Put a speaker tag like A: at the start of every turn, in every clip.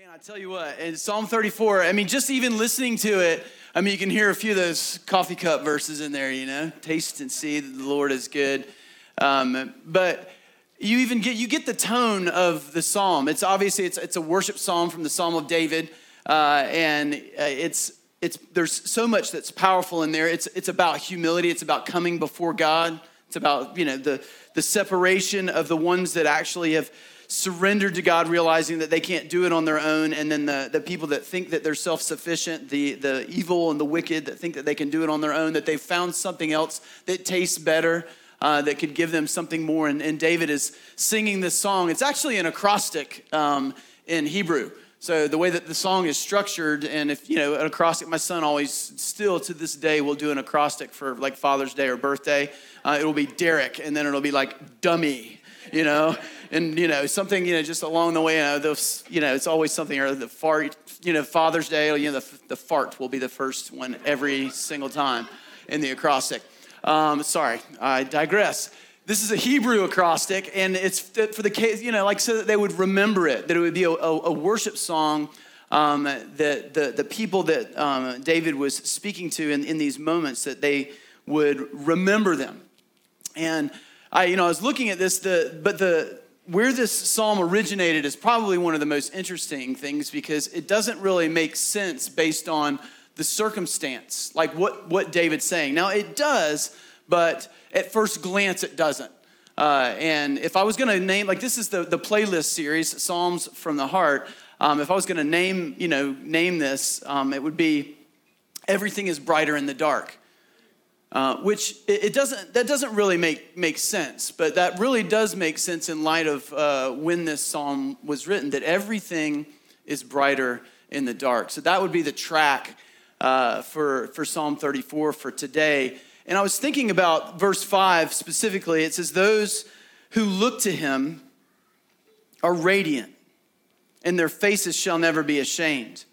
A: Man, I tell you what, in Psalm 34, I mean, just even listening to it, I mean, you can hear a few of those coffee cup verses in there, you know, taste and see that the Lord is good. Um, but you even get you get the tone of the psalm. It's obviously it's it's a worship psalm from the Psalm of David, uh, and uh, it's it's there's so much that's powerful in there. It's it's about humility. It's about coming before God. It's about you know the the separation of the ones that actually have surrendered to God, realizing that they can't do it on their own, and then the, the people that think that they're self sufficient, the, the evil and the wicked that think that they can do it on their own, that they've found something else that tastes better. Uh, that could give them something more. And, and, David is singing this song. It's actually an acrostic um, in Hebrew. So the way that the song is structured, and if you know an acrostic, my son always still to this day will do an acrostic for like Father's Day or birthday. Uh, it'll be Derek, and then it'll be like dummy, you know, and you know something you know just along the way. You know, those, you know it's always something or the fart. You know, Father's Day. You know, the, the fart will be the first one every single time in the acrostic. Um, sorry, I digress. This is a Hebrew acrostic, and it's for the case, you know, like so that they would remember it, that it would be a, a, worship song um, that the, the people that um, David was speaking to in, in these moments, that they would remember them. And I, you know, I was looking at this, the, but the, where this psalm originated is probably one of the most interesting things because it doesn't really make sense based on the circumstance, like what, what David's saying. Now, it does, but at first glance, it doesn't. Uh, and if I was going to name, like this is the, the playlist series, Psalms from the Heart. Um, if I was going to name, you know, name this, um, it would be Everything is Brighter in the Dark. Uh, which it, doesn't that doesn't really make make sense but that really does make sense in light of uh, when this psalm was written that everything is brighter in the dark. So that would be the track uh, for for psalm 34 for today. And i was thinking about verse 5 specifically. It says those who look to him are radiant and their faces shall never be ashamed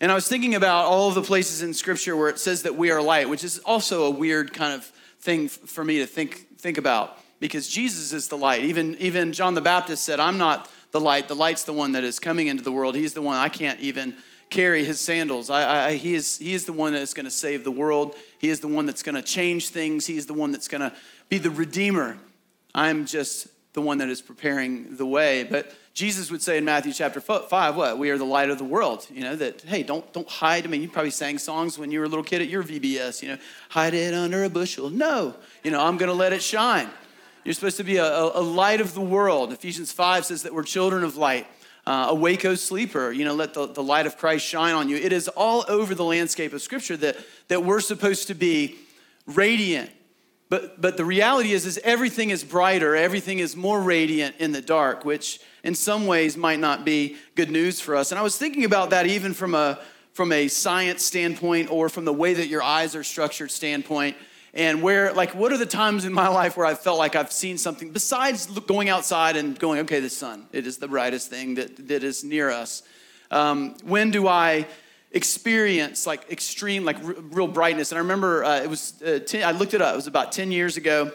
A: and I was thinking about all of the places in Scripture where it says that we are light, which is also a weird kind of thing for me to think, think about because Jesus is the light. Even, even John the Baptist said, I'm not the light. The light's the one that is coming into the world. He's the one I can't even carry his sandals. I, I, he, is, he is the one that's going to save the world. He is the one that's going to change things. He is the one that's going to be the redeemer. I'm just the one that is preparing the way. But Jesus would say in Matthew chapter 5, what? We are the light of the world. You know, that, hey, don't, don't hide. I mean, you probably sang songs when you were a little kid at your VBS, you know, hide it under a bushel. No, you know, I'm going to let it shine. You're supposed to be a, a, light of the world. Ephesians 5 says that we're children of light. Uh, awake, O sleeper, you know, let the, the light of Christ shine on you. It is all over the landscape of Scripture that, that we're supposed to be radiant. But, but the reality is, is everything is brighter, everything is more radiant in the dark, which in some ways might not be good news for us. And I was thinking about that even from a from a science standpoint or from the way that your eyes are structured standpoint. And where like what are the times in my life where i felt like i've seen something besides going outside and going okay the sun it is the brightest thing that, that is near us. Um, when do i experience like extreme like r- real brightness? And i remember uh, it was uh, 10, i looked it up. It was about 10 years ago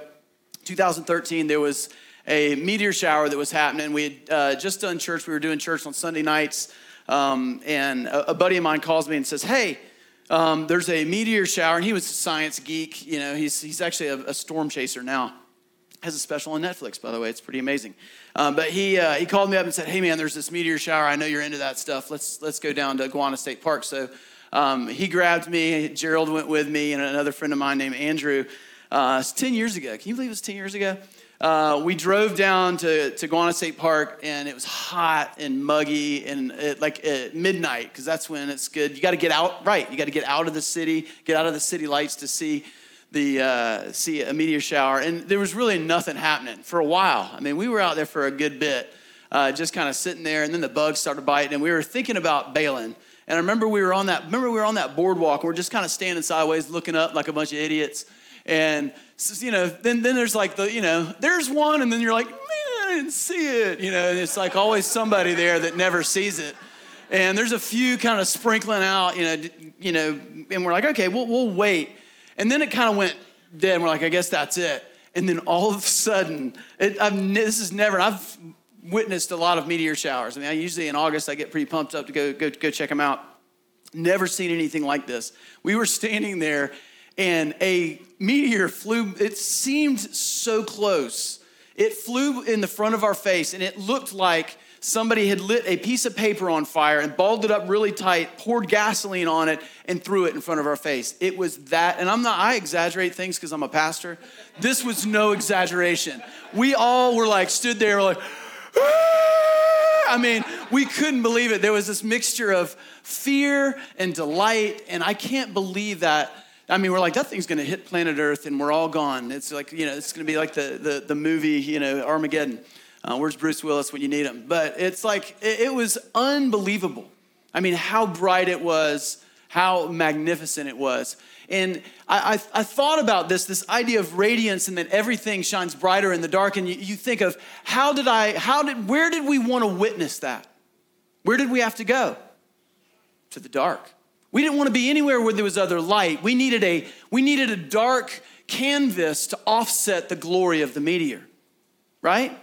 A: 2013 there was a meteor shower that was happening. We had uh, just done church. We were doing church on Sunday nights. Um, and a, a, buddy of mine calls me and says, Hey, um, there's a meteor shower. And he was a science geek. You know, he's, he's actually a, a storm chaser now. Has a special on Netflix, by the way. It's pretty amazing. Um, but he, uh, he called me up and said, Hey, man, there's this meteor shower. I know you're into that stuff. Let's, let's go down to Gowanus State Park. So um, he grabbed me. Gerald went with me, and another friend of mine named Andrew. Uh, it's 10 years ago. Can you believe it's 10 years ago? Uh, we drove down to, to Gowanus State Park and it was hot and muggy and it, like at midnight because that's when it's good. You got to get out, right? You got to get out of the city, get out of the city lights to see the uh, see a meteor shower. And there was really nothing happening for a while. I mean, we were out there for a good bit, uh, just kind of sitting there, and then the bugs started biting, and we were thinking about bailing. And I remember we were on that. Remember we were on that boardwalk. And we're just kind of standing sideways, looking up like a bunch of idiots. And you know, then then there's like the you know, there's one, and then you're like, man, I didn't see it. You know, and it's like always somebody there that never sees it. And there's a few kind of sprinkling out, you know, you know, and we're like, okay, we'll we'll wait. And then it kind of went dead. And we're like, I guess that's it. And then all of a sudden, it, I've, this is never. I've witnessed a lot of meteor showers. I mean, I usually in August I get pretty pumped up to go go go check them out. Never seen anything like this. We were standing there, and a meteor flew. It seemed so close. It flew in the front of our face, and it looked like somebody had lit a piece of paper on fire and balled it up really tight, poured gasoline on it, and threw it in front of our face. It was that, and I'm not, I exaggerate things because I'm a pastor. This was no exaggeration. We all were like, stood there, like, ah! I mean, we couldn't believe it. There was this mixture of fear and delight, and I can't believe that. I mean, we're like, that thing's gonna hit planet Earth and we're all gone. It's like, you know, it's gonna be like the, the, the movie, you know, Armageddon. Uh, where's Bruce Willis when you need him? But it's like, it, it was unbelievable. I mean, how bright it was, how magnificent it was. And I, I, I, thought about this, this idea of radiance and that everything shines brighter in the dark. And you, you think of how did I, how did, where did we want to witness that? Where did we have to go? To the dark. We didn't want to be anywhere where there was other light. We needed a, we needed a dark canvas to offset the glory of the meteor, right?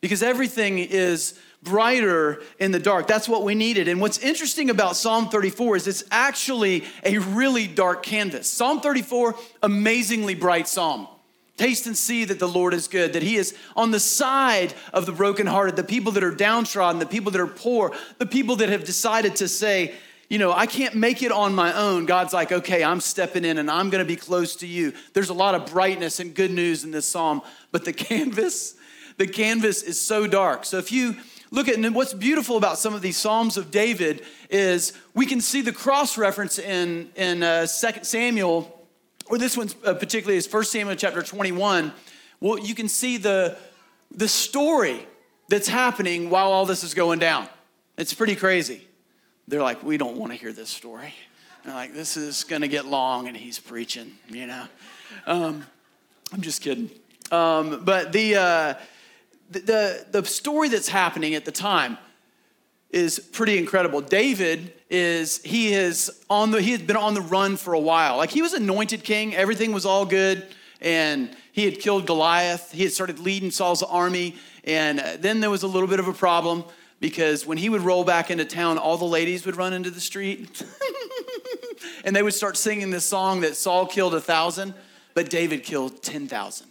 A: Because everything is brighter in the dark. That's what we needed. And what's interesting about Psalm 34 is it's actually a really dark canvas. Psalm 34, amazingly bright psalm. Taste and see that the Lord is good, that He is on the side of the brokenhearted, the people that are downtrodden, the people that are poor, the people that have decided to say, you know, I can't make it on my own. God's like, okay, I'm stepping in and I'm gonna be close to you. There's a lot of brightness and good news in this psalm, but the canvas, the canvas is so dark. So if you look at and what's beautiful about some of these psalms of david is we can see the cross reference in in uh, 2 samuel or this one uh, particularly is 1 samuel chapter 21 well you can see the the story that's happening while all this is going down it's pretty crazy they're like we don't want to hear this story they're like this is going to get long and he's preaching you know um, i'm just kidding um, but the uh, the, the story that's happening at the time is pretty incredible. David is he is on the he had been on the run for a while. Like he was anointed king, everything was all good, and he had killed Goliath. He had started leading Saul's army, and uh, then there was a little bit of a problem because when he would roll back into town, all the ladies would run into the street, and they would start singing this song that Saul killed a thousand, but David killed ten thousand.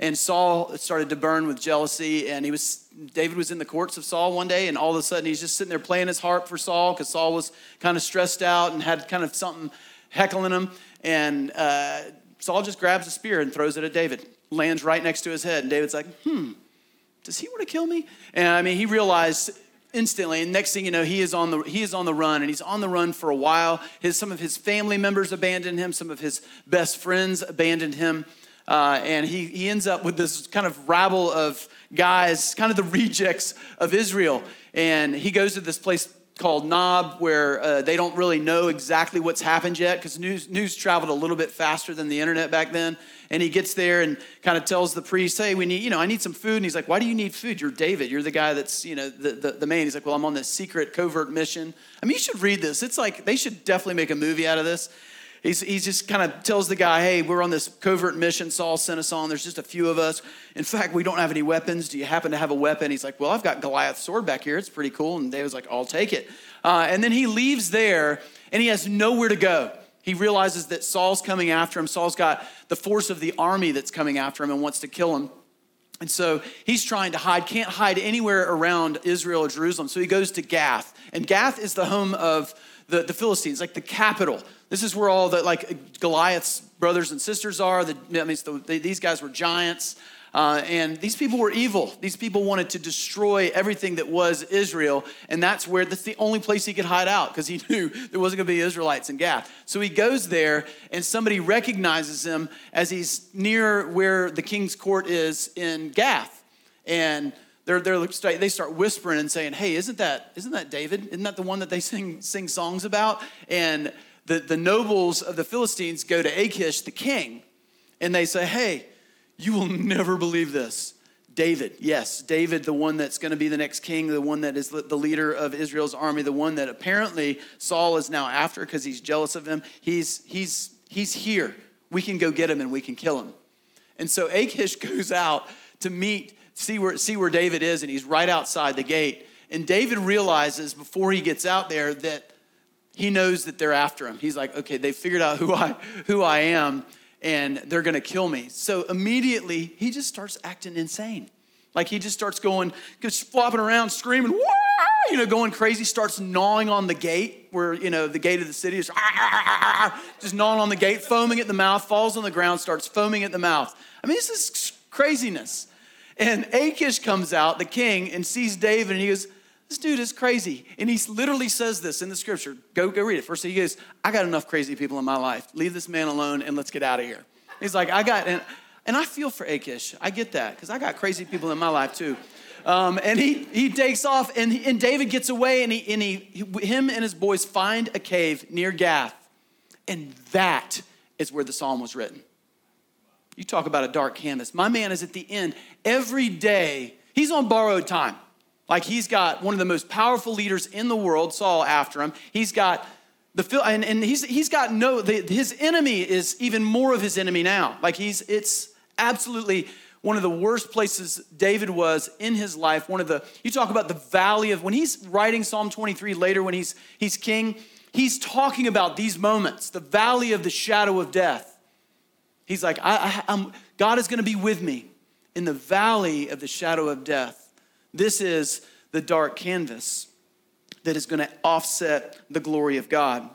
A: And Saul started to burn with jealousy. And he was, David was in the courts of Saul one day, and all of a sudden he's just sitting there playing his harp for Saul because Saul was kind of stressed out and had kind of something heckling him. And uh, Saul just grabs a spear and throws it at David, lands right next to his head. And David's like, hmm, does he want to kill me? And I mean, he realized instantly and next thing you know he is on the he is on the run and he's on the run for a while his some of his family members abandoned him some of his best friends abandoned him uh, and he, he ends up with this kind of rabble of guys, kind of the rejects of Israel. And he goes to this place called Nob, where uh, they don't really know exactly what's happened yet because news, news traveled a little bit faster than the internet back then. And he gets there and kind of tells the priest, hey, we need, you know, I need some food. And he's like, why do you need food? You're David. You're the guy that's, you know, the, the, the main. He's like, well, I'm on this secret covert mission. I mean, you should read this. It's like, they should definitely make a movie out of this. He's, he just kind of tells the guy, hey, we're on this covert mission. Saul sent us on. There's just a few of us. In fact, we don't have any weapons. Do you happen to have a weapon? He's like, well, I've got Goliath's sword back here. It's pretty cool. And David's like, I'll take it. Uh, and then he leaves there and he has nowhere to go. He realizes that Saul's coming after him. Saul's got the force of the army that's coming after him and wants to kill him. And so he's trying to hide, can't hide anywhere around Israel or Jerusalem. So he goes to Gath. And Gath is the home of the, the Philistines, like the capital. This is where all the like Goliath's brothers and sisters are. The, I mean, the, these guys were giants. Uh, and these people were evil. These people wanted to destroy everything that was Israel, and that's where that's the only place he could hide out because he knew there wasn't going to be Israelites in Gath. So he goes there, and somebody recognizes him as he's near where the king's court is in Gath, and they're, they're, they start whispering and saying, "Hey, isn't that isn't that David? Isn't that the one that they sing sing songs about?" And the, the nobles of the Philistines go to Achish, the king, and they say, Hey, you will never believe this. David, yes, David, the one that's going to be the next king, the one that is the leader of Israel's army, the one that apparently Saul is now after because he's jealous of him. He's, he's, he's here. We can go get him and we can kill him. And so Achish goes out to meet see where, see where David is, and he's right outside the gate. And David realizes before he gets out there that he knows that they're after him. He's like, okay, they figured out who I, who I am, and they're gonna kill me. So immediately, he just starts acting insane. Like he just starts going, just flopping around, screaming, Wah! you know, going crazy, starts gnawing on the gate where, you know, the gate of the city is ah, ah, ah, just gnawing on the gate, foaming at the mouth, falls on the ground, starts foaming at the mouth. I mean, this is craziness. And Achish comes out, the king, and sees David, and he goes, This dude is crazy. And he literally says this in the scripture. Go, go read it. First, he goes, I got enough crazy people in my life. Leave this man alone and let's get out of here. He's like, I got, and, and I feel for Achish. I get that, because I got crazy people in my life too. Um, and he, he takes off, and, and David gets away, and, he, and he, him and his boys find a cave near Gath. And that is where the psalm was written. You talk about a dark canvas. My man is at the end. Every day, he's on borrowed time. Like he's got one of the most powerful leaders in the world, Saul, after him. He's got the and, and he's he's got no the, his enemy is even more of his enemy now. Like he's it's absolutely one of the worst places David was in his life. One of the you talk about the valley of when he's writing Psalm 23 later when he's he's king, he's talking about these moments, the valley of the shadow of death. He's like, I, I, God is going to be with me in the valley of the shadow of death. This is the dark canvas that is going to offset the glory of God.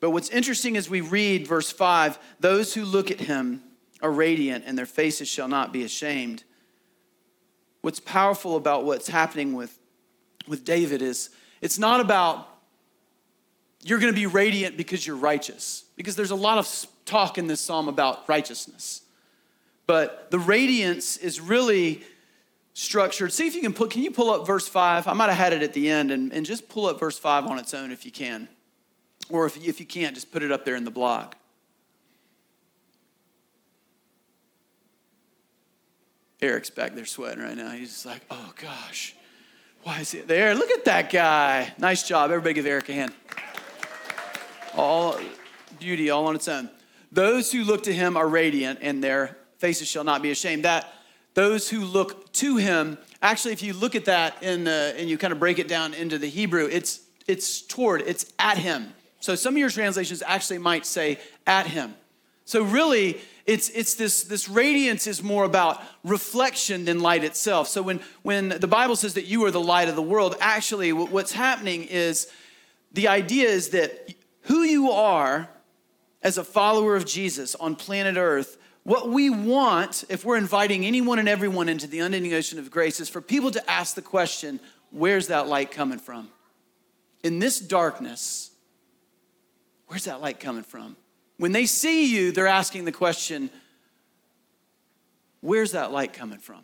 A: But what's interesting as we read verse 5 those who look at him are radiant, and their faces shall not be ashamed. What's powerful about what's happening with, with David is it's not about you're going to be radiant because you're righteous, because there's a lot of talk in this psalm about righteousness. But the radiance is really structured. See if you can put, can you pull up verse 5? I might have had it at the end, and, and just pull up verse 5 on its own if you can. Or if, if you can't, just put it up there in the block. Eric's back there sweating right now. He's just like, oh gosh, why is he there? Look at that guy. Nice job. Everybody give Eric a hand. All beauty, all on its own. Those who look to him are radiant, and their faces shall not be ashamed. That those who look to him, actually, if you look at that in the, and you kind of break it down into the Hebrew, it's it's toward, it's at him. So some of your translations actually might say at him. So really, it's, it's this, this radiance is more about reflection than light itself. So when, when the Bible says that you are the light of the world, actually what's happening is the idea is that who you are as a follower of Jesus on planet Earth, what we want, if we're inviting anyone and everyone into the unending ocean of grace, is for people to ask the question where's that light coming from? In this darkness, where's that light coming from? When they see you, they're asking the question where's that light coming from?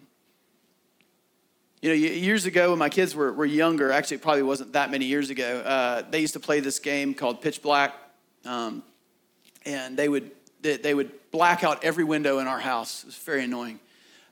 A: You know, years ago when my kids were, were younger, actually, it probably wasn't that many years ago, uh, they used to play this game called Pitch Black. Um, and they would they would black out every window in our house. It was very annoying.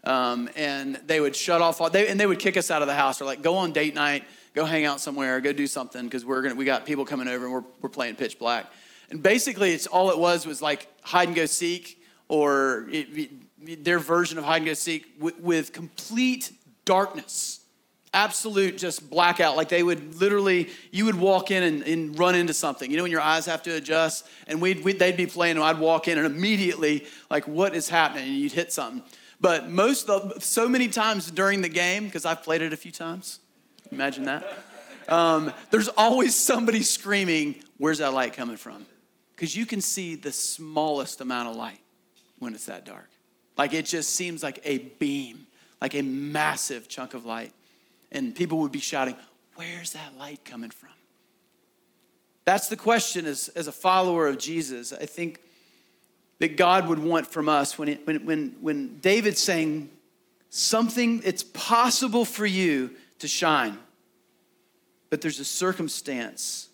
A: Um, and they would shut off all, they, and they would kick us out of the house or like go on date night, go hang out somewhere, go do something because we're gonna we got people coming over and we're, we're playing pitch black. And basically, it's all it was was like hide and go seek or it, their version of hide and go seek with, with complete darkness absolute just blackout. Like they would literally, you would walk in and, and run into something. You know, when your eyes have to adjust, and we'd, we'd, they'd be playing, and I'd walk in, and immediately, like, what is happening? And you'd hit something. But most of, so many times during the game, because I've played it a few times, imagine that. Um, there's always somebody screaming, Where's that light coming from? Because you can see the smallest amount of light when it's that dark. Like it just seems like a beam, like a massive chunk of light and people would be shouting, Where's that light coming from? That's the question as, as a follower of Jesus. I think that God would want from us when, it, when, when, when David's saying something, it's possible for you to shine, but there's a circumstance,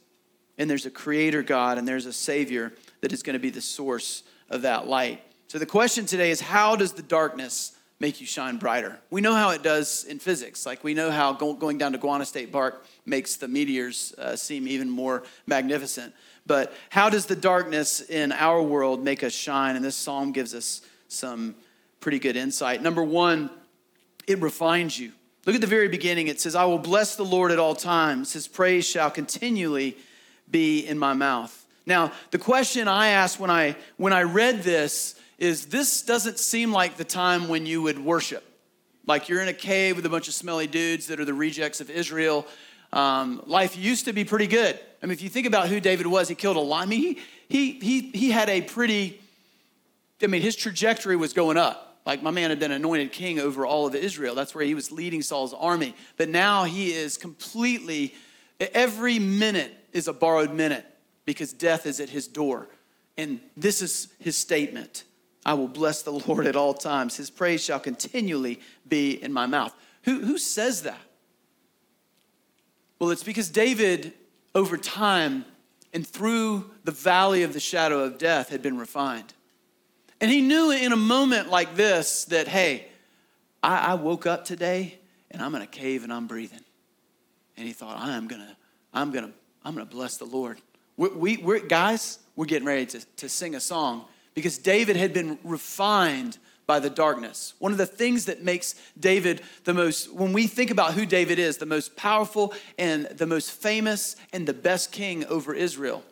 A: and there's a creator God, and there's a Savior that is going to be the source of that light. So the question today is how does the darkness make you shine brighter. We know how it does in physics. Like we know how going down to Guana State Park makes the meteors uh, seem even more magnificent. But how does the darkness in our world make us shine? And this psalm gives us some pretty good insight. Number one, it refines you. Look at the very beginning. It says, I will bless the Lord at all times. His praise shall continually be in my mouth. Now, the question I asked when I, when I read this is this doesn't seem like the time when you would worship. Like you're in a cave with a bunch of smelly dudes that are the rejects of Israel. Um, life used to be pretty good. I mean, if you think about who David was, he killed a lot. I mean, he, he, he, he had a pretty, I mean, his trajectory was going up. Like my man had been anointed king over all of Israel. That's where he was leading Saul's army. But now he is completely, every minute is a borrowed minute because death is at his door. And this is his statement I will bless the Lord at all times. His praise shall continually be in my mouth. Who, who says that? Well, it's because David, over time and through the valley of the shadow of death, had been refined. And he knew in a moment like this that, hey, I, I woke up today and I'm in a cave and I'm breathing. And he thought, I am gonna, I'm gonna, I'm gonna bless the Lord. We, we, we're, guys, we're getting ready to, to sing a song because David had been refined by the darkness. One of the things that makes David the most, when we think about who David is, the most powerful and the most famous and the best king over Israel.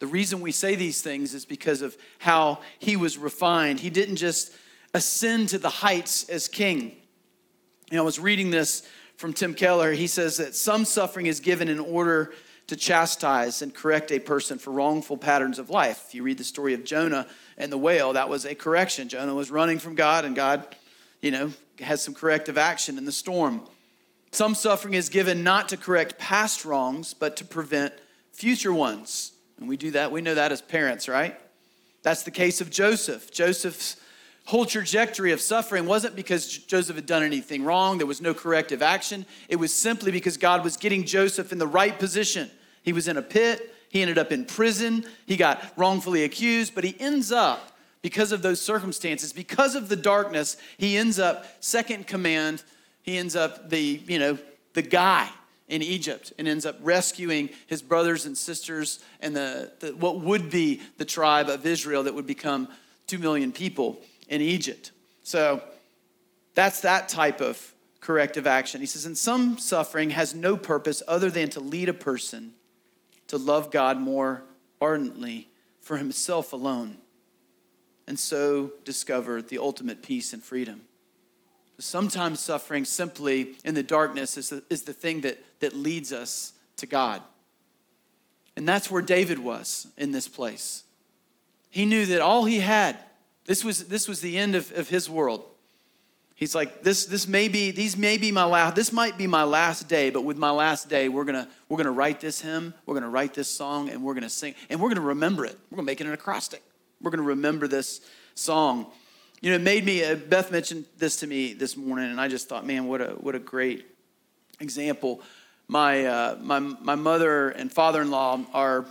A: The reason we say these things is because of how he was refined. He didn't just ascend to the heights as king. Know, I was reading this from Tim Keller. He says that some suffering is given in order to chastise and correct a person for wrongful patterns of life. If you read the story of Jonah and the whale, that was a correction. Jonah was running from God, and God, you know, had some corrective action in the storm. Some suffering is given not to correct past wrongs, but to prevent future ones. And we do that, we know that as parents, right? That's the case of Joseph. Joseph's whole trajectory of suffering wasn't because Joseph had done anything wrong, there was no corrective action. It was simply because God was getting Joseph in the right position he was in a pit. He ended up in prison. He got wrongfully accused, but he ends up, because of those circumstances, because of the darkness, he ends up second command. He ends up the, you know, the guy in Egypt and ends up rescuing his brothers and sisters and the, the what would be the tribe of Israel that would become two million people in Egypt. So that's that type of corrective action. He says, and some suffering has no purpose other than to lead a person to love God more ardently for himself alone, and so discover the ultimate peace and freedom. Sometimes suffering simply in the darkness is the, is the thing that, that leads us to God. And that's where David was in this place. He knew that all he had, this was, this was the end of, of his world. He's like, this, this may be, these may be my last, this might be my last day, but with my last day, we're gonna, we're gonna write this hymn, we're gonna write this song, and we're gonna sing, and we're gonna remember it. We're gonna make it an acrostic. We're gonna remember this song. You know, it made me, uh, Beth mentioned this to me this morning, and I just thought, man, what a, what a great example. My, uh, my, my mother and father in law are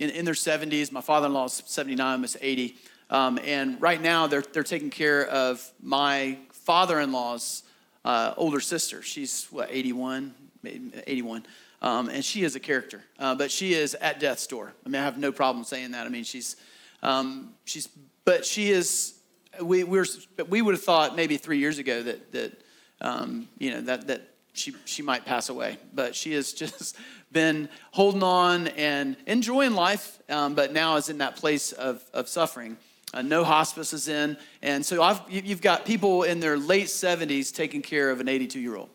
A: in, in their 70s. My father in law is 79, was 80. Um, and right now, they're, they're taking care of my father in law's uh, older sister. She's, what, 81? 81. Um, and she is a character, uh, but she is at death's door. I mean, I have no problem saying that. I mean, she's, um, she's, but she is. We we're, we would have thought maybe three years ago that that um, you know that that she she might pass away, but she has just been holding on and enjoying life, um, but now is in that place of of suffering. Uh, no hospice is in. And so I've, you've got people in their late 70s taking care of an 82 year old,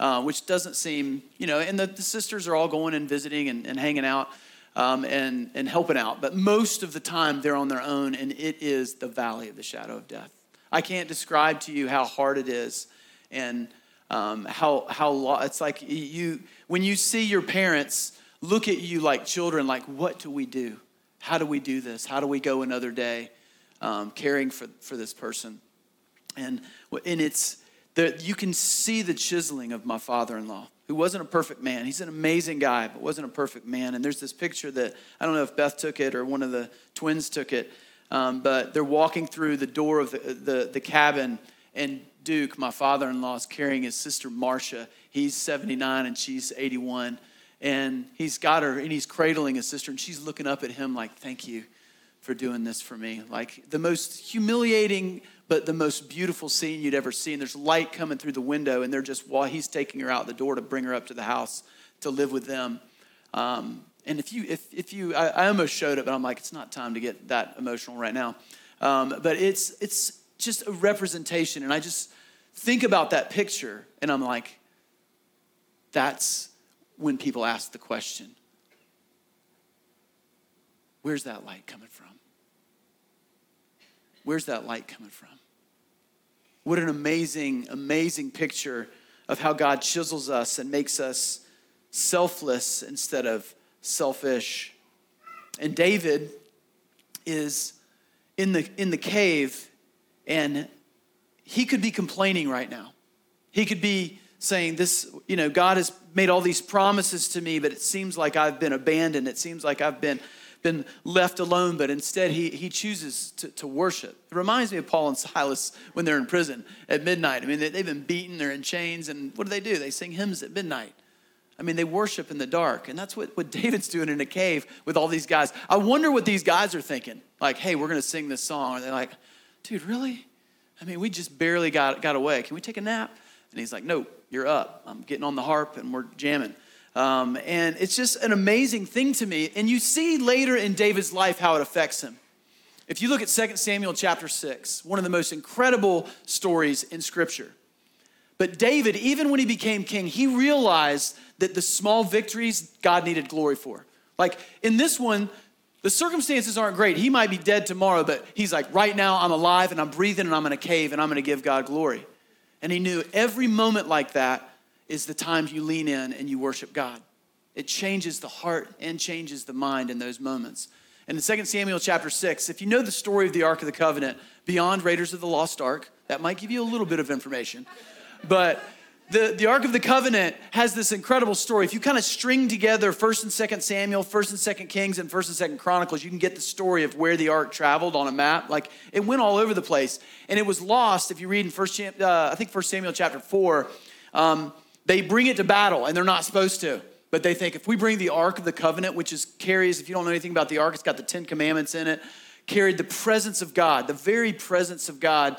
A: uh, which doesn't seem, you know, and the, the, sisters are all going and visiting and, and hanging out um, and, and helping out. But most of the time they're on their own, and it is the valley of the shadow of death. I can't describe to you how hard it is and um, how, how it's like you, when you see your parents look at you like children, like, what do we do? How do we do this? How do we go another day? Um, caring for, for this person. And, and it's, the, you can see the chiseling of my father in law, who wasn't a perfect man. He's an amazing guy, but wasn't a perfect man. And there's this picture that I don't know if Beth took it or one of the twins took it, um, but they're walking through the door of the, the, the cabin, and Duke, my father in law, is carrying his sister Marcia. He's 79 and she's 81. And he's got her and he's cradling his sister, and she's looking up at him like, Thank you for doing this for me. Like the most humiliating, but the most beautiful scene you'd ever seen. There's light coming through the window, and they're just, while he's taking her out the door to bring her up to the house to live with them. Um, and if you, if, if you, I, I, almost showed it, but I'm like, it's not time to get that emotional right now. Um, but it's, it's just a representation. And I just think about that picture, and I'm like, that's when people ask the question where's that light coming from? Where's that light coming from? What an amazing, amazing picture of how God chisels us and makes us selfless instead of selfish. And David is in the, in the cave, and he could be complaining right now. He could be saying, This, you know, God has made all these promises to me, but it seems like I've been abandoned. It seems like I've been been left alone, but instead he, he chooses to, to worship. It reminds me of Paul and Silas when they're in prison at midnight. I mean, they, they've been beaten, they're in chains, and what do they do? They sing hymns at midnight. I mean, they worship in the dark. And that's what, what David's doing in a cave with all these guys. I wonder what these guys are thinking. Like, hey, we're going to sing this song. Are they like, dude, really? I mean, we just barely got, got away. Can we take a nap? And he's like, no, you're up. I'm getting on the harp and we're jamming. Um, and it's just an amazing thing to me. And you see later in David's life how it affects him. If you look at 2 Samuel chapter 6, one of the most incredible stories in Scripture. But David, even when he became king, he realized that the small victories God needed glory for. Like in this one, the circumstances aren't great. He might be dead tomorrow, but he's like, right now I'm alive and I'm breathing and I'm in a cave and I'm going to give God glory. And he knew every moment like that is the time you lean in and you worship God. It changes the heart and changes the mind in those moments. And in 2 Samuel chapter 6, if you know the story of the Ark of the Covenant beyond Raiders of the Lost Ark, that might give you a little bit of information. But the, the Ark of the Covenant has this incredible story. If you kind of string together 1st and 2nd Samuel, 1st and 2nd Kings, and 1st and 2nd Chronicles, you can get the story of where the Ark traveled on a map. Like it went all over the place. And it was lost, if you read in 1st, uh, I think 1 Samuel chapter 4, um, they bring it to battle and they're not supposed to. But they think if we bring the Ark of the Covenant, which is carries, if you don't know anything about the Ark, it's got the Ten Commandments in it, carried the presence of God, the very presence of God.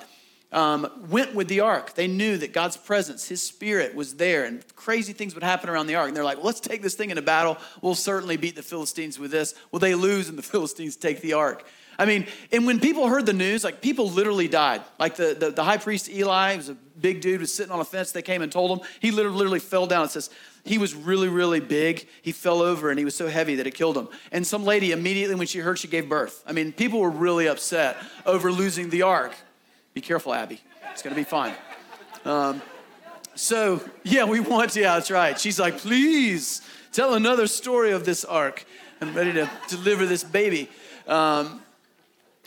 A: Um, went with the ark. They knew that God's presence, His Spirit was there, and crazy things would happen around the ark. And they're like, let's take this thing into battle. We'll certainly beat the Philistines with this. Well, they lose, and the Philistines take the ark. I mean, and when people heard the news, like people literally died. Like the, the, the high priest Eli was a big dude, was sitting on a fence. They came and told him. He literally, literally fell down. It says he was really, really big. He fell over and he was so heavy that it killed him. And some lady immediately when she heard, she gave birth. I mean, people were really upset over losing the ark. Be careful, Abby. It's going to be fine. Um, so, yeah, we want, yeah, that's right. She's like, please tell another story of this ark. I'm ready to deliver this baby. Um,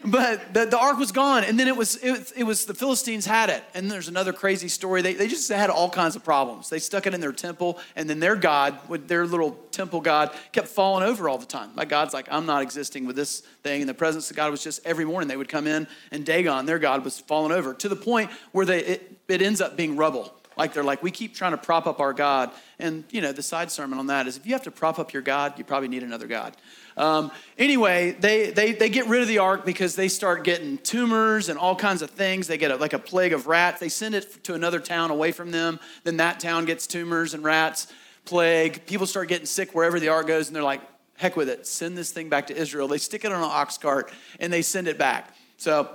A: but the, the ark was gone and then it was, it, it, was the philistines had it. And there's another crazy story. They, they just had all kinds of problems. They stuck it in their temple and then their god with their little temple god kept falling over all the time. My god's like i'm not existing with this thing. And the presence of god was just every morning. They would come in and dagon their god was falling over to the point where they, it, it ends up being rubble like they're like we keep trying to prop up our god and you know the side sermon on that is if you have to prop up your god you probably need another god um, anyway, they, they, they get rid of the ark because they start getting tumors and all kinds of things. They get a, like a plague of rats. They send it to another town away from them. Then that town gets tumors and rats, plague. People start getting sick wherever the ark goes, and they're like, heck with it, send this thing back to Israel. They stick it on an ox cart and they send it back. So,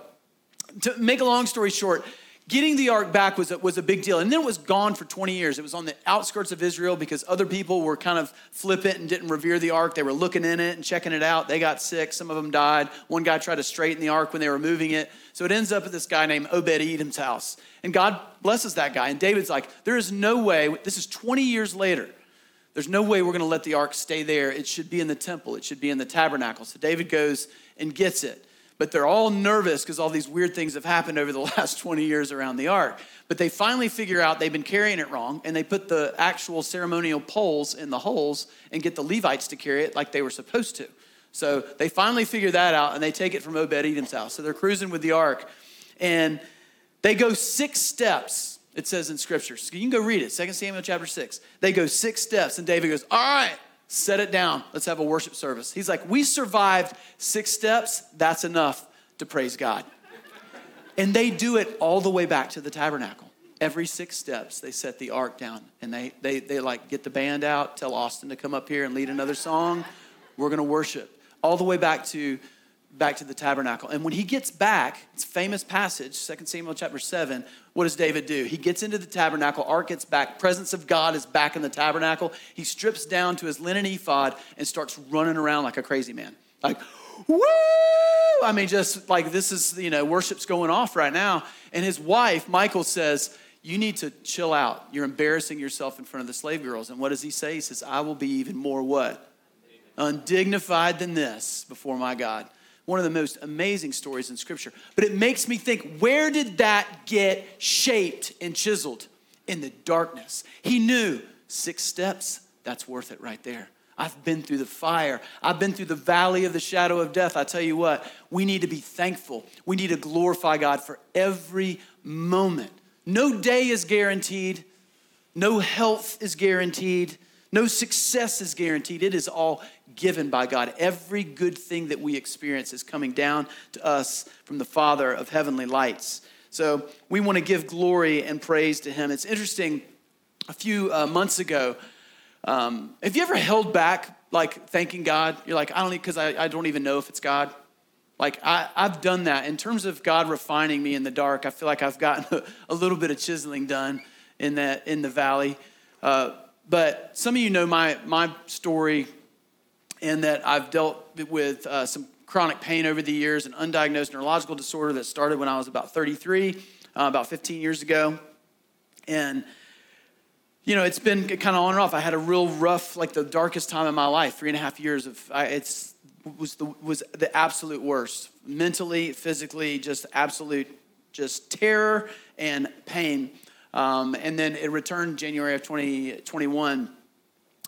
A: to make a long story short, getting the ark back was a, was a big deal. And then it was gone for 20 years. It was on the outskirts of Israel because other people were kind of flippant and didn't revere the ark. They were looking in it and checking it out. They got sick. Some of them died. One guy tried to straighten the ark when they were moving it. So it ends up at this guy named Obed Edom's house. And God blesses that guy. And David's like, there is no way, this is 20 years later. There's no way we're going to let the ark stay there. It should be in the temple, it should be in the tabernacle. So David goes and gets it but they're all nervous because all these weird things have happened over the last 20 years around the ark. But they finally figure out they've been carrying it wrong, and they put the actual ceremonial poles in the holes and get the Levites to carry it like they were supposed to. So they finally figure that out, and they take it from Obed Edom's house. So they're cruising with the ark, and they go six steps. It says in scripture. So you can go read it, 2 Samuel chapter 6. They go six steps, and David goes, All right, set it down. Let's have a worship service. He's like, we survived six steps. That's enough to praise God. And they do it all the way back to the tabernacle. Every six steps, they set the ark down and they, they, they like get the band out, tell Austin to come up here and lead another song. We're going to worship all the way back to back to the tabernacle. And when he gets back, it's famous passage, 2 Samuel chapter 7, what does David do? He gets into the tabernacle, ark gets back, presence of God is back in the tabernacle. He strips down to his linen ephod and starts running around like a crazy man. Like, woo! I mean, just like this is, you know, worship's going off right now. And his wife, Michal, says, You need to chill out. You're embarrassing yourself in front of the slave girls. And what does he say? He says, I will be even more what? Undignified than this before my God. One of the most amazing stories in Scripture. But it makes me think where did that get shaped and chiseled? In the darkness. He knew six steps, that's worth it right there. I've been through the fire. I've been through the valley of the shadow of death. I tell you what, we need to be thankful. We need to glorify God for every moment. No day is guaranteed, no health is guaranteed, no success is guaranteed. It is all given by God. Every good thing that we experience is coming down to us from the Father of heavenly lights. So we want to give glory and praise to Him. It's interesting, a few uh, months ago, um, have you ever held back, like thanking God? You're like, I don't, because I, I don't even know if it's God. Like I, I've done that in terms of God refining me in the dark. I feel like I've gotten a, a little bit of chiseling done in that in the valley. Uh, but some of you know my my story in that I've dealt with uh, some chronic pain over the years, an undiagnosed neurological disorder that started when I was about 33, uh, about 15 years ago. And, you know, it's been kind of on and off. I had a real rough, like the darkest time in my life, three and a half years of, I, it's, was the, was the absolute worst. Mentally, physically, just absolute, just terror and pain. Um, and then it returned January of 2021.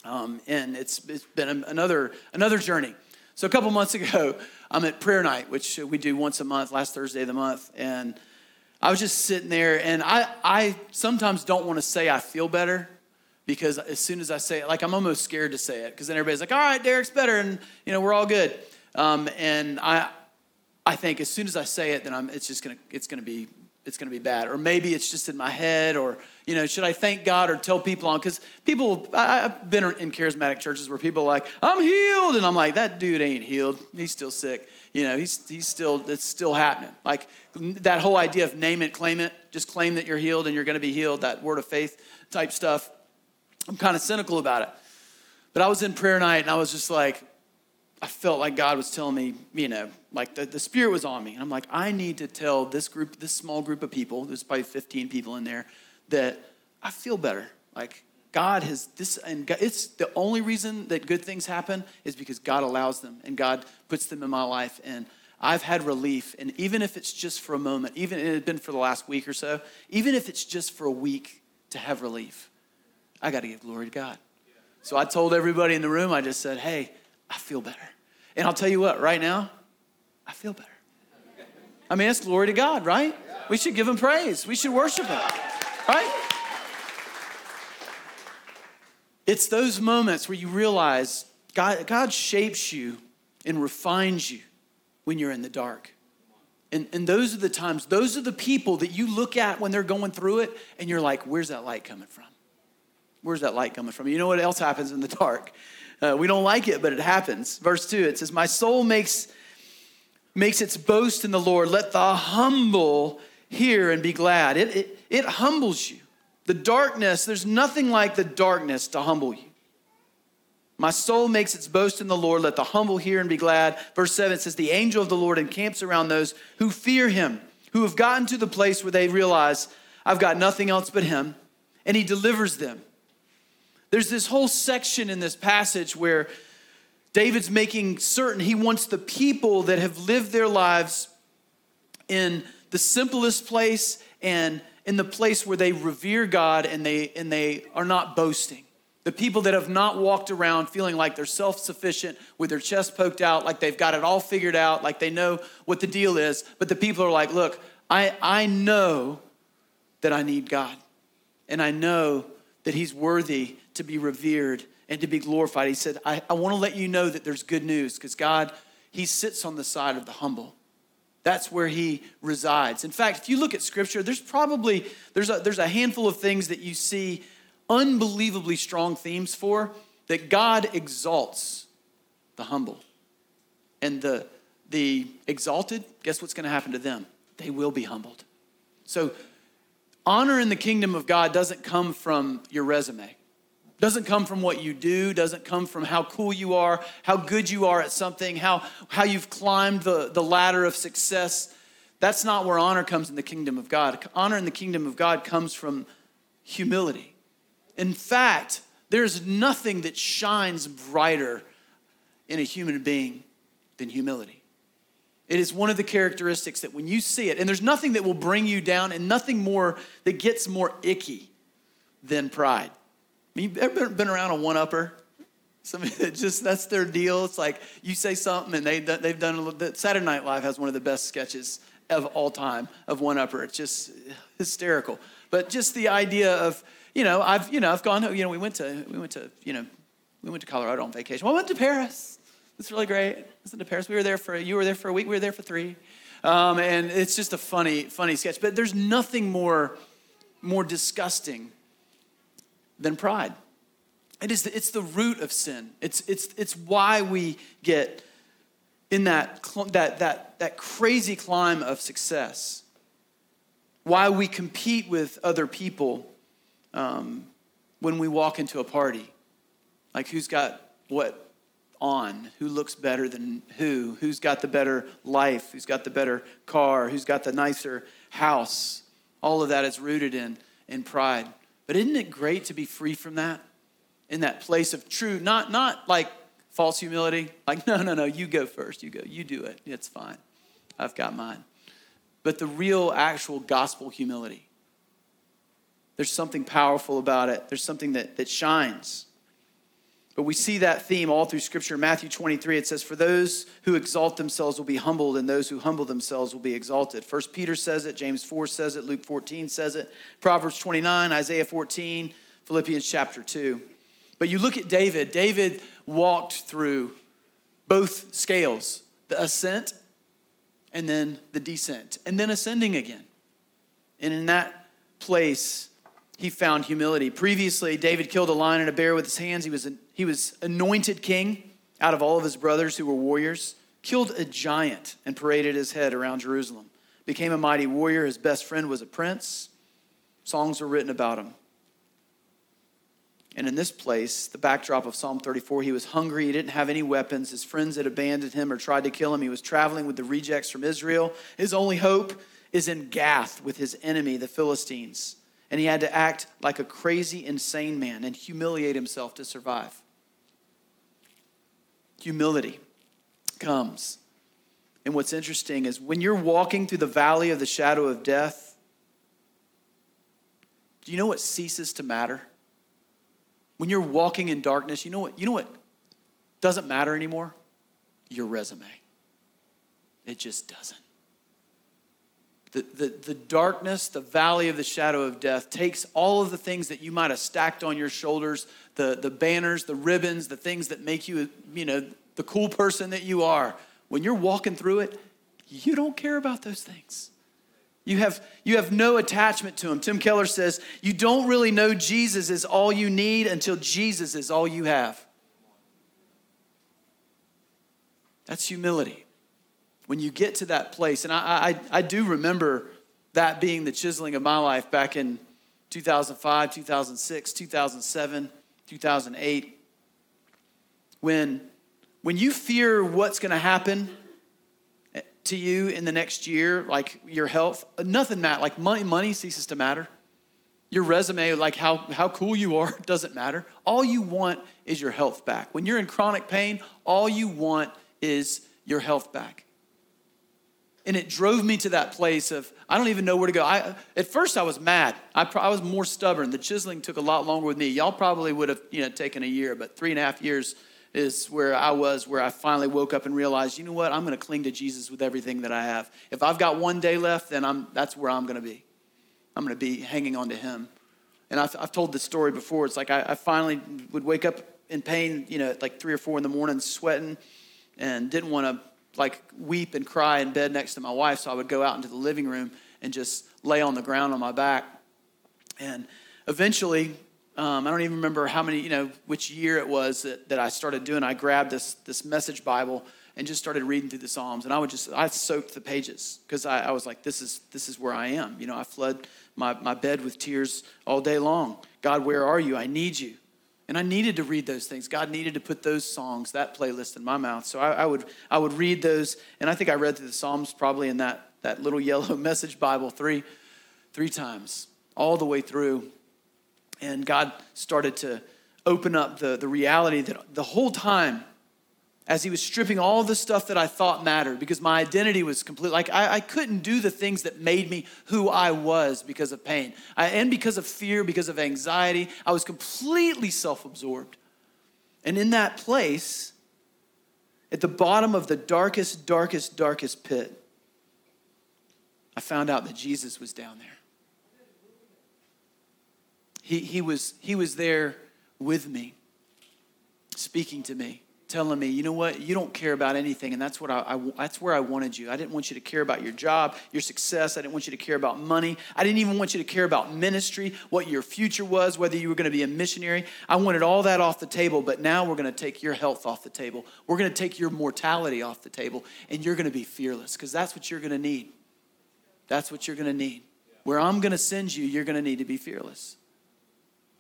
A: Um, and it's, it's been another, another journey. So a couple months ago, I'm at prayer night, which we do once a month, last Thursday of the month. And I was just sitting there, and I, I sometimes don't want to say I feel better because as soon as I say it, like I'm almost scared to say it because then everybody's like, all right, Derek's better, and you know we're all good. Um, and I, I think as soon as I say it, then I'm, it's just gonna, it's gonna be it's going to be bad. Or maybe it's just in my head, or, you know, should I thank God or tell people on? Because people, I, have been in charismatic churches where people are like, I'm healed. And I'm like, that dude ain't healed. He's still sick. You know, he's, he's still, it's still happening. Like that whole idea of name it, claim it, just claim that you're healed and you're going to be healed, that word of faith type stuff. I'm kind of cynical about it. But I was in prayer night and I was just like, I felt like God was telling me, you know, like the, the Spirit was on me. And I'm like, I need to tell this group, this small group of people, there's probably 15 people in there, that I feel better. Like God has this, and God, it's the only reason that good things happen is because God allows them and God puts them in my life. And I've had relief. And even if it's just for a moment, even it had been for the last week or so, even if it's just for a week to have relief, I got to give glory to God. So I told everybody in the room, I just said, hey, I feel better. And I'll tell you what, right now, I feel better. I mean, it's glory to God, right? We should give him praise. We should worship him, right? It's those moments where you realize God, God shapes you and refines you when you're in the dark. And, and those are the times, those are the people that you look at when they're going through it, and you're like, where's that light coming from? Where's that light coming from? You know what else happens in the dark? Uh, we don't like it, but it happens. Verse 2, it says, My soul makes, makes its boast in the Lord. Let the humble hear and be glad. It, it, it humbles you. The darkness, there's nothing like the darkness to humble you. My soul makes its boast in the Lord. Let the humble hear and be glad. Verse 7 says, The angel of the Lord encamps around those who fear him, who have gotten to the place where they realize, I've got nothing else but him, and he delivers them. There's this whole section in this passage where David's making certain he wants the people that have lived their lives in the simplest place and in the place where they revere God and they and they are not boasting. The people that have not walked around feeling like they're self-sufficient with their chest poked out, like they've got it all figured out, like they know what the deal is, but the people are like, "Look, I I know that I need God. And I know that he's worthy to be revered and to be glorified. He said, I, I want to let you know that there's good news because God, He sits on the side of the humble. That's where he resides. In fact, if you look at scripture, there's probably there's a, there's a handful of things that you see unbelievably strong themes for that God exalts the humble. And the the exalted, guess what's going to happen to them? They will be humbled. So honor in the kingdom of God doesn't come from your resume. Doesn't come from what you do, doesn't come from how cool you are, how good you are at something, how, how you've climbed the, the ladder of success. That's not where honor comes in the kingdom of God. Honor in the kingdom of God comes from humility. In fact, there's nothing that shines brighter in a human being than humility. It is one of the characteristics that when you see it, and there's nothing that will bring you down and nothing more that gets more icky than pride. You ever been around a one upper? Somebody that just, that's their deal. It's like you say something and they, they've done a little. Saturday Night Live has one of the best sketches of all time of one upper. It's just hysterical. But just the idea of, you know, I've, you know, I've gone, you know, we went to, we went to, you know, we went to Colorado on vacation. Well, went to Paris. It's really great. I went to Paris. We were there for, you were there for a week. We were there for three. Um, and it's just a funny, funny sketch. But there's nothing more, more disgusting than pride. It is the, it's the root of sin. It's, it's, it's why we get in that, that, that, that crazy climb of success. Why we compete with other people um, when we walk into a party. Like who's got what on, who looks better than who, who's got the better life, who's got the better car, who's got the nicer house. All of that is rooted in, in pride. But isn't it great to be free from that? In that place of true, not, not like false humility, like, no, no, no, you go first, you go, you do it, it's fine. I've got mine. But the real, actual gospel humility. There's something powerful about it, there's something that, that shines. But we see that theme all through Scripture. Matthew 23, it says, For those who exalt themselves will be humbled, and those who humble themselves will be exalted. First Peter says it, James 4 says it, Luke 14 says it, Proverbs 29, Isaiah 14, Philippians chapter 2. But you look at David, David walked through both scales the ascent and then the descent, and then ascending again. And in that place, he found humility. Previously, David killed a lion and a bear with his hands. He was, he was anointed king out of all of his brothers who were warriors, killed a giant and paraded his head around Jerusalem, became a mighty warrior. His best friend was a prince. Songs were written about him. And in this place, the backdrop of Psalm 34, he was hungry. He didn't have any weapons. His friends had abandoned him or tried to kill him. He was traveling with the rejects from Israel. His only hope is in Gath with his enemy, the Philistines and he had to act like a crazy, insane man and humiliate himself to survive. Humility comes. And what's interesting is when you're walking through the valley of the shadow of death, do you know what ceases to matter? When you're walking in darkness, you know what, you know what doesn't matter anymore? Your resume. It just doesn't the, the, the darkness, the valley of the shadow of death takes all of the things that you might have stacked on your shoulders, the, the banners, the ribbons, the things that make you, you know, the cool person that you are. When you're walking through it, you don't care about those things. You have, you have no attachment to him. Tim Keller says, You don't really know Jesus is all you need until Jesus is all you have. That's humility when you get to that place, and I, I, I do remember that being the chiseling of my life back in 2005, 2006, 2007, 2008. When, when you fear what's going to happen eh, to you in the next year, like your health, nothing matters. Like money, money ceases to matter. Your resume, like how, how cool you are, doesn't matter. All you want is your health back. When you're in chronic pain, all you want is your health back. And it drove me to that place of, I don't even know where to go. I, at first, I was mad. I, I was more stubborn. The chiseling took a lot longer with me. Y'all probably would have you know, taken a year, but three and a half years is where I was, where I finally woke up and realized, you know what, I'm going to cling to Jesus with everything that I have. If I've got one day left, then I'm, that's where I'm going to be. I'm going to be hanging on to Him. And I've, I've told this story before. It's like I, I finally would wake up in pain, you know, at like three or four in the morning, sweating, and didn't want to like weep and cry in bed next to my wife. So I would go out into the living room and just lay on the ground on my back. And eventually, um, I don't even remember how many, you know, which year it was that, that I started doing. I grabbed this this message Bible and just started reading through the Psalms. And I would just I soaked the pages because I, I was like, this is this is where I am. You know, I flood my, my bed with tears all day long. God, where are you? I need you. And I needed to read those things. God needed to put those songs, that playlist in my mouth. So I, I, would, I would read those. And I think I read through the Psalms probably in that, that little yellow message Bible three, three times, all the way through. And God started to open up the, the reality that the whole time as he was stripping all the stuff that I thought mattered because my identity was complete. Like I, I couldn't do the things that made me who I was because of pain I, and because of fear, because of anxiety. I was completely self absorbed. And in that place, at the bottom of the darkest, darkest, darkest pit, I found out that Jesus was down there. He, he, was, he was there with me, speaking to me telling me, you know what, you don't care about anything, and that's what I, I, that's where I wanted you. I didn't want you to care about your job, your success. I didn't want you to care about money. I didn't even want you to care about ministry, what your future was, whether you were going to be a missionary. I wanted all that off the table, but now we're going to take your health off the table. We're going to take your mortality off the table, and you're going to be fearless because that's what you're going to need. That's what you're going to need. Where I'm going to send you, you're going to need to be fearless.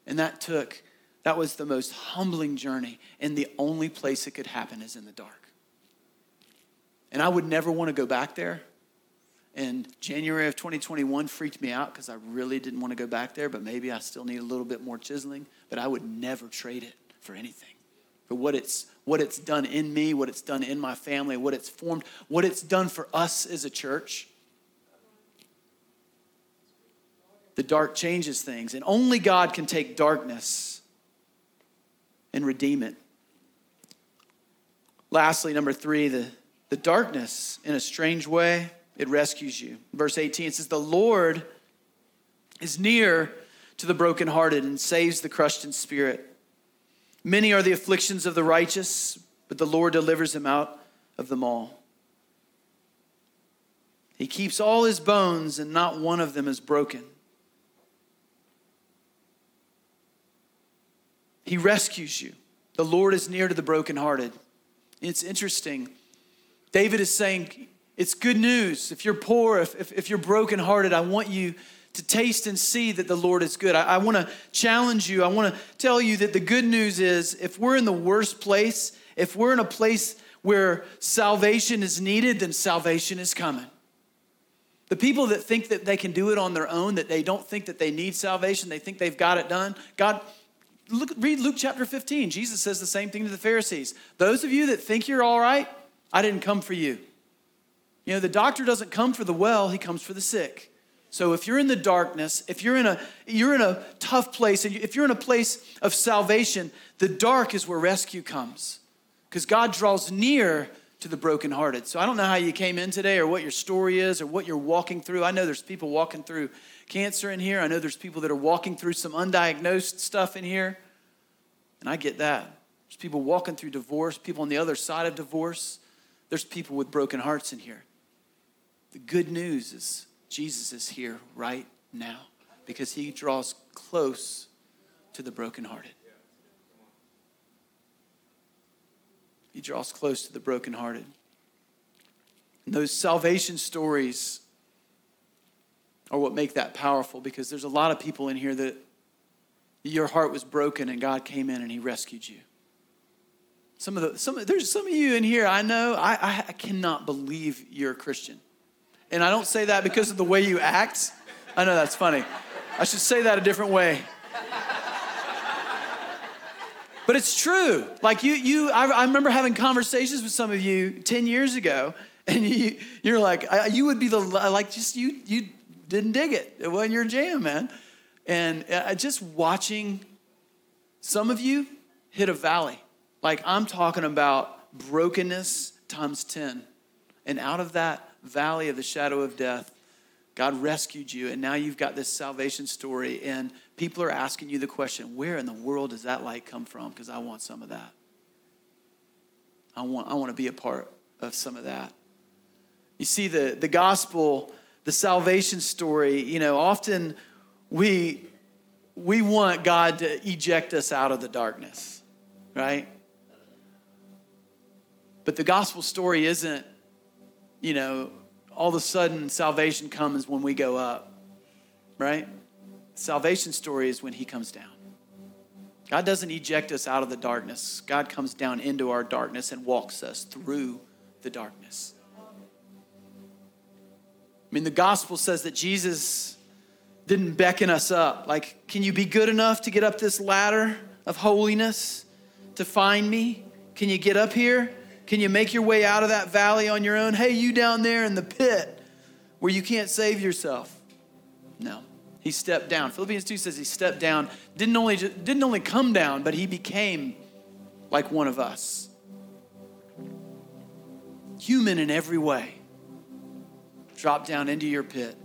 A: And that took that was the most humbling journey, and the only place it could happen is in the dark. And I would never want to go back there. And January of 2021 freaked me out because I really didn't want to go back there, but maybe I still need a little bit more chiseling. But I would never trade it for anything. For what it's what it's done in me, what it's done in my family, what it's formed, what it's done for us as a church. The dark changes things, and only God can take darkness and redeem it. Lastly, number three, the, the darkness, in a strange way, it rescues you. Verse 18 it says, The Lord is near to the brokenhearted and saves the crushed in spirit. Many are the afflictions of the righteous, but the Lord delivers him out of them all. He keeps all his bones, and not one of them is broken. He rescues you. The Lord is near to the brokenhearted. It's interesting. David is saying, It's good news. If you're poor, if, if, if you're brokenhearted, I want you to taste and see that the Lord is good. I, I want to challenge you. I want to tell you that the good news is if we're in the worst place, if we're in a place where salvation is needed, then salvation is coming. The people that think that they can do it on their own, that they don't think that they need salvation, they think they've got it done, God, Look, read Luke chapter 15. Jesus says the same thing to the Pharisees. Those of you that think you're all right, I didn't come for you. You know, the doctor doesn't come for the well, he comes for the sick. So if you're in the darkness, if you're in a you're in a tough place, and if you're in a place of salvation, the dark is where rescue comes. Because God draws near to the brokenhearted. So I don't know how you came in today or what your story is or what you're walking through. I know there's people walking through cancer in here. I know there's people that are walking through some undiagnosed stuff in here. And I get that. There's people walking through divorce, people on the other side of divorce. There's people with broken hearts in here. The good news is Jesus is here right now because he draws close to the brokenhearted. He draws close to the brokenhearted. And those salvation stories are what make that powerful because there's a lot of people in here that your heart was broken and God came in and he rescued you. Some of the some there's some of you in here I know I, I cannot believe you're a Christian. And I don't say that because of the way you act. I know that's funny. I should say that a different way. But it's true. Like you, you. I, I, remember having conversations with some of you ten years ago, and you, you're like, I, you would be the like, just you, you didn't dig it. It wasn't your jam, man. And uh, just watching some of you hit a valley. Like I'm talking about brokenness times 10. And out of that valley of the shadow of death, God rescued you, and now you've got this salvation story, and people are asking you the question where in the world does that light come from? Because I want some of that. I want, I want to be a part of some of that. You see, the, the gospel, the salvation story, you know, often we, we want God to eject us out of the darkness, right? But the gospel story isn't, you know, all of a sudden salvation comes when we go up, right? Salvation story is when he comes down. God doesn't eject us out of the darkness. God comes down into our darkness and walks us through the darkness. I mean, the gospel says that Jesus didn't beckon us up. Like, can you be good enough to get up this ladder of holiness to find me? Can you get up here? Can you make your way out of that valley on your own? Hey, you down there in the pit where you can't save yourself. No. He stepped down. Philippians 2 says he stepped down, didn't only, didn't only come down, but he became like one of us. Human in every way. Dropped down into your pit.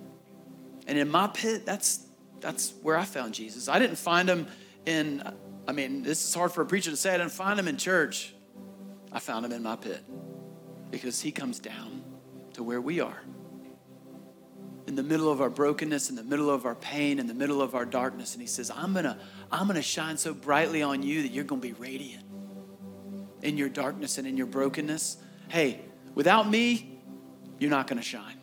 A: And in my pit, that's, that's where I found Jesus. I didn't find him in, I mean, this is hard for a preacher to say, I didn't find him in church. I found him in my pit because he comes down to where we are. In the middle of our brokenness, in the middle of our pain, in the middle of our darkness. And he says, I'm gonna, I'm gonna shine so brightly on you that you're gonna be radiant in your darkness and in your brokenness. Hey, without me, you're not gonna shine.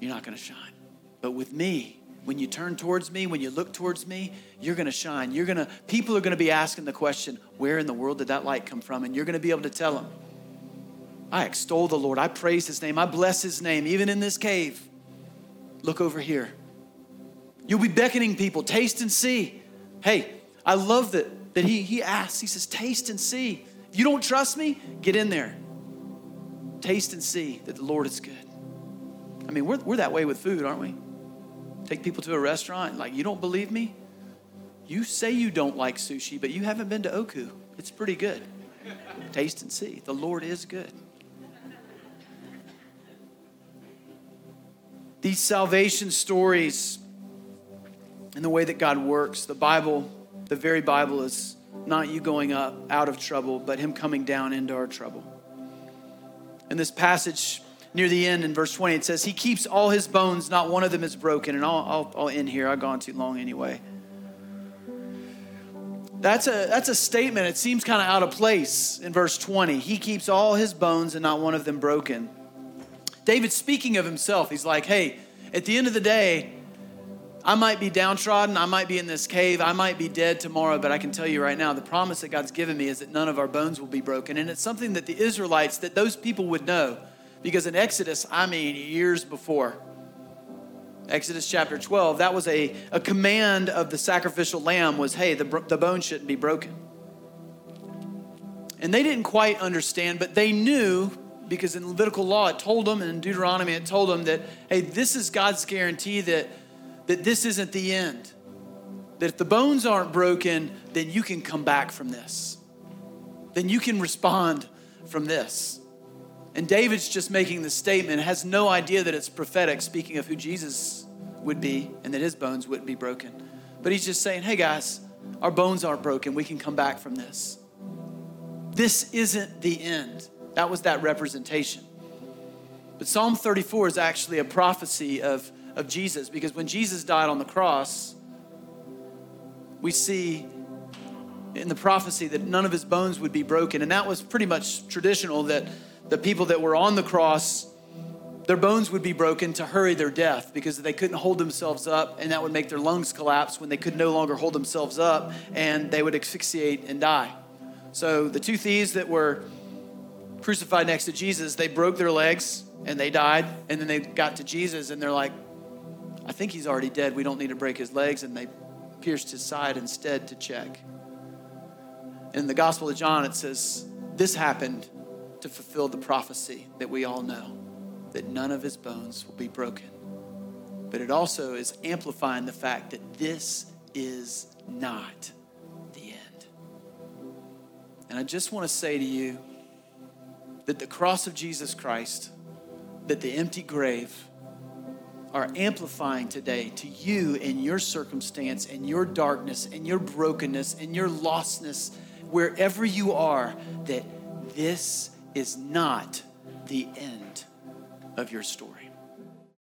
A: You're not gonna shine. But with me, when you turn towards me, when you look towards me, you're going to shine. You're going to people are going to be asking the question, where in the world did that light come from? And you're going to be able to tell them, I extol the Lord. I praise his name. I bless his name even in this cave. Look over here. You'll be beckoning people, taste and see. Hey, I love that that he he asks. He says, "Taste and see." If you don't trust me, get in there. Taste and see that the Lord is good. I mean, we're, we're that way with food, aren't we? Take people to a restaurant, like, you don't believe me? You say you don't like sushi, but you haven't been to Oku. It's pretty good. Taste and see. The Lord is good. These salvation stories and the way that God works, the Bible, the very Bible is not you going up out of trouble, but Him coming down into our trouble. In this passage, near the end in verse 20, it says, He keeps all his bones, not one of them is broken. And I'll, I'll, I'll end here. I've gone too long anyway. That's a, that's a statement. It seems kind of out of place in verse 20. He keeps all his bones and not one of them broken. David's speaking of himself. He's like, hey, at the end of the day, I might be downtrodden. I might be in this cave. I might be dead tomorrow, but I can tell you right now, the promise that God's given me is that none of our bones will be broken. And it's something that the Israelites, that those people would know. Because in Exodus, I mean, years before, Exodus chapter 12, that was a, a command of the sacrificial lamb was, hey, the, the bone shouldn't be broken. And they didn't quite understand, but they knew because in Levitical law it told them, and in Deuteronomy it told them that, hey, this is God's guarantee that, that this isn't the end. That if the bones aren't broken, then you can come back from this. Then you can respond from this. And David's just making the statement, has no idea that it's prophetic, speaking of who Jesus would be and that his bones wouldn't be broken. But he's just saying, hey guys, our bones aren't broken. We can come back from this. This isn't the end. That was that representation. But Psalm 34 is actually a prophecy of, of Jesus because when Jesus died on the cross, we see in the prophecy that none of his bones would be broken. And that was pretty much traditional that the people that were on the cross, their bones would be broken to hurry their death because they couldn't hold themselves up, and that would make their lungs collapse when they could no longer hold themselves up, and they would asphyxiate and die. So the two thieves that were crucified next to Jesus, they broke their legs and they died, and then they got to Jesus and they're like, I think he's already dead. We don't need to break his legs, and they pierced his side instead to check. In the Gospel of John, it says, This happened to fulfill the prophecy that we all know that none of his bones will be broken. But it also is amplifying the fact that this is not the end. And I just want to say to you that the cross of Jesus Christ, that the empty grave, are amplifying today to you in your circumstance and your darkness and your brokenness and your lostness, wherever you are, that this is not the end of your story.